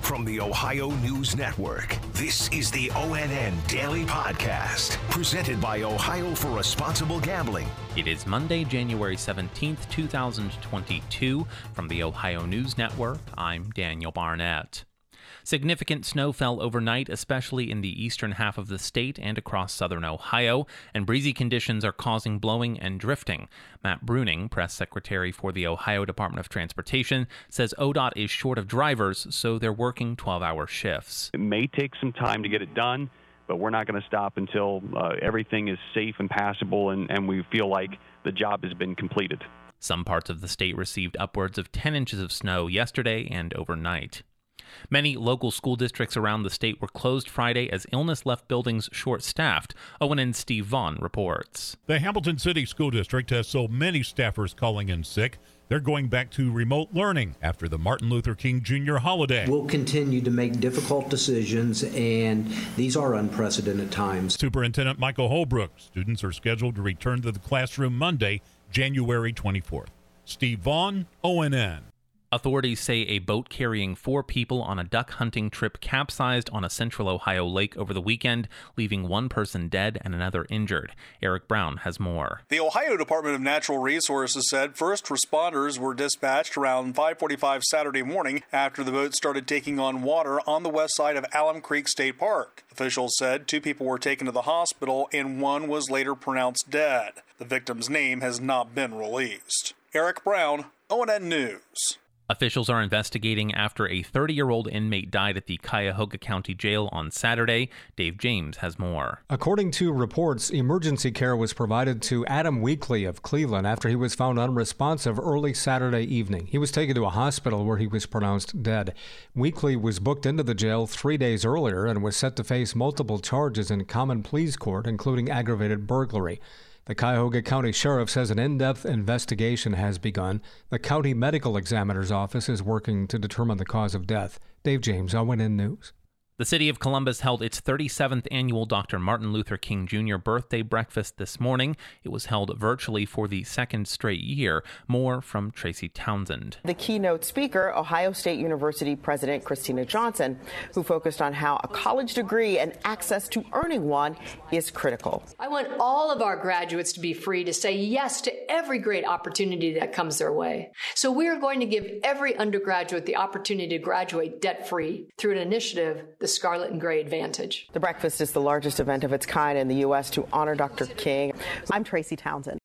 From the Ohio News Network, this is the ONN Daily Podcast, presented by Ohio for Responsible Gambling. It is Monday, January 17th, 2022. From the Ohio News Network, I'm Daniel Barnett. Significant snow fell overnight, especially in the eastern half of the state and across southern Ohio, and breezy conditions are causing blowing and drifting. Matt Bruning, press secretary for the Ohio Department of Transportation, says ODOT is short of drivers, so they're working 12 hour shifts. It may take some time to get it done, but we're not going to stop until uh, everything is safe and passable and, and we feel like the job has been completed. Some parts of the state received upwards of 10 inches of snow yesterday and overnight. Many local school districts around the state were closed Friday as illness left buildings short staffed. ONN Steve Vaughn reports. The Hamilton City School District has so many staffers calling in sick. They're going back to remote learning after the Martin Luther King Jr. holiday. We'll continue to make difficult decisions, and these are unprecedented times. Superintendent Michael Holbrook. Students are scheduled to return to the classroom Monday, January 24th. Steve Vaughn, ONN. Authorities say a boat carrying four people on a duck hunting trip capsized on a central Ohio lake over the weekend, leaving one person dead and another injured. Eric Brown has more. The Ohio Department of Natural Resources said first responders were dispatched around 5:45 Saturday morning after the boat started taking on water on the west side of Alum Creek State Park. Officials said two people were taken to the hospital and one was later pronounced dead. The victim's name has not been released. Eric Brown, ONN News. Officials are investigating after a 30 year old inmate died at the Cuyahoga County Jail on Saturday. Dave James has more. According to reports, emergency care was provided to Adam Weekly of Cleveland after he was found unresponsive early Saturday evening. He was taken to a hospital where he was pronounced dead. Weekly was booked into the jail three days earlier and was set to face multiple charges in common pleas court, including aggravated burglary. The Cuyahoga County Sheriff says an in depth investigation has begun. The County Medical Examiner's Office is working to determine the cause of death. Dave James, ONN News. The city of Columbus held its 37th annual Dr. Martin Luther King Jr. birthday breakfast this morning. It was held virtually for the second straight year. More from Tracy Townsend. The keynote speaker, Ohio State University President Kristina Johnson, who focused on how a college degree and access to earning one is critical. I want all of our graduates to be free to say yes to every great opportunity that comes their way. So we are going to give every undergraduate the opportunity to graduate debt free through an initiative, the Scarlet and Gray Advantage. The breakfast is the largest event of its kind in the U.S. to honor Dr. King. I'm Tracy Townsend.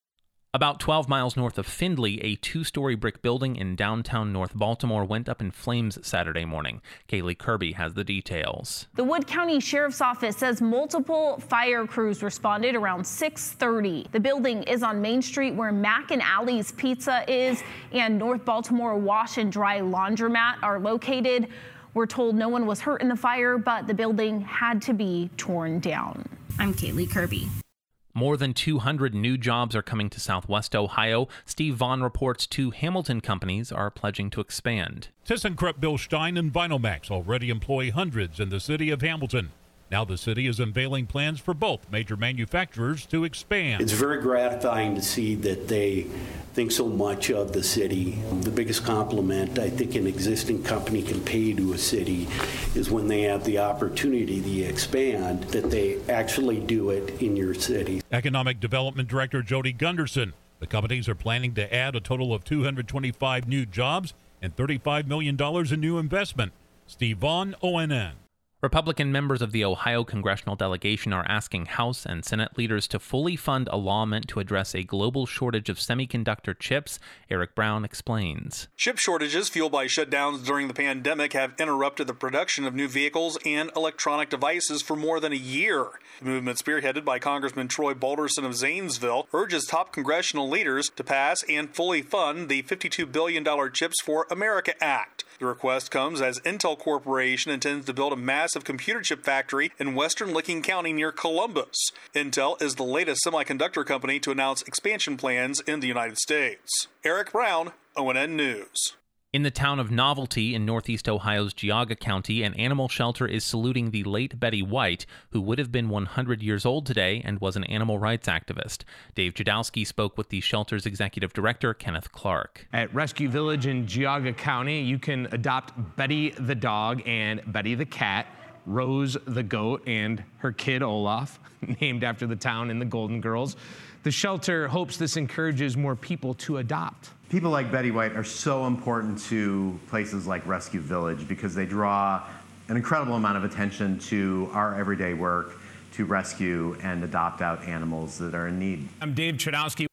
About 12 miles north of Findlay, a two story brick building in downtown North Baltimore went up in flames Saturday morning. Kaylee Kirby has the details. The Wood County Sheriff's Office says multiple fire crews responded around 6:30. The building is on Main Street where Mac and Allie's Pizza is and North Baltimore Wash and Dry Laundromat are located. We're told no one was hurt in the fire, but the building had to be torn down. I'm Kaylee Kirby. More than 200 new jobs are coming to Southwest Ohio. Steve Vaughn reports two Hamilton companies are pledging to expand. ThyssenKrupp Bilstein and Vinylmax already employ hundreds in the city of Hamilton. Now the city is unveiling plans for both major manufacturers to expand. It's very gratifying to see that they think so much of the city. The biggest compliment I think an existing company can pay to a city is when they have the opportunity to expand, that they actually do it in your city. Economic Development Director Jody Gunderson. The companies are planning to add a total of 225 new jobs and $35 million in new investment. Steve Vaughn, ONN. Republican members of the Ohio congressional delegation are asking House and Senate leaders to fully fund a law meant to address a global shortage of semiconductor chips. Eric Brown explains. Chip shortages fueled by shutdowns during the pandemic have interrupted the production of new vehicles and electronic devices for more than a year. The movement, spearheaded by Congressman Troy Balderson of Zanesville, urges top congressional leaders to pass and fully fund the $52 billion Chips for America Act. The request comes as Intel Corporation intends to build a massive computer chip factory in western Licking County near Columbus. Intel is the latest semiconductor company to announce expansion plans in the United States. Eric Brown, ONN News. In the town of Novelty in northeast Ohio's Geauga County, an animal shelter is saluting the late Betty White, who would have been 100 years old today and was an animal rights activist. Dave Jadowski spoke with the shelter's executive director, Kenneth Clark. At Rescue Village in Geauga County, you can adopt Betty the dog and Betty the cat. Rose the goat and her kid Olaf, named after the town in the Golden Girls. The shelter hopes this encourages more people to adopt. People like Betty White are so important to places like Rescue Village because they draw an incredible amount of attention to our everyday work to rescue and adopt out animals that are in need. I'm Dave Chudowski.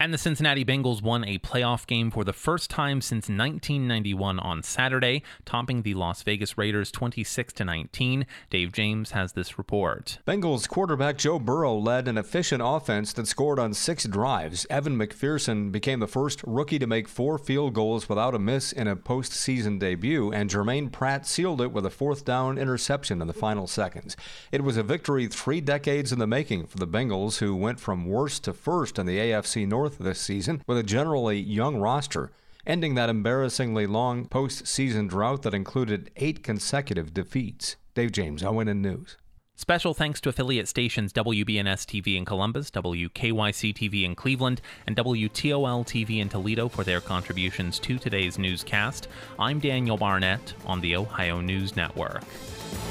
And the Cincinnati Bengals won a playoff game for the first time since 1991 on Saturday, topping the Las Vegas Raiders 26 to 19. Dave James has this report. Bengals quarterback Joe Burrow led an efficient offense that scored on six drives. Evan McPherson became the first rookie to make four field goals without a miss in a postseason debut, and Germaine Pratt sealed it with a fourth down interception in the final seconds. It was a victory three decades in the making for the Bengals, who went from worst to first in the AFC North this season with a generally young roster, ending that embarrassingly long postseason drought that included eight consecutive defeats. Dave James, ONN News. Special thanks to affiliate stations WBNS TV in Columbus, WKYC TV in Cleveland, and WTOL TV in Toledo for their contributions to today's newscast. I'm Daniel Barnett on the Ohio News Network.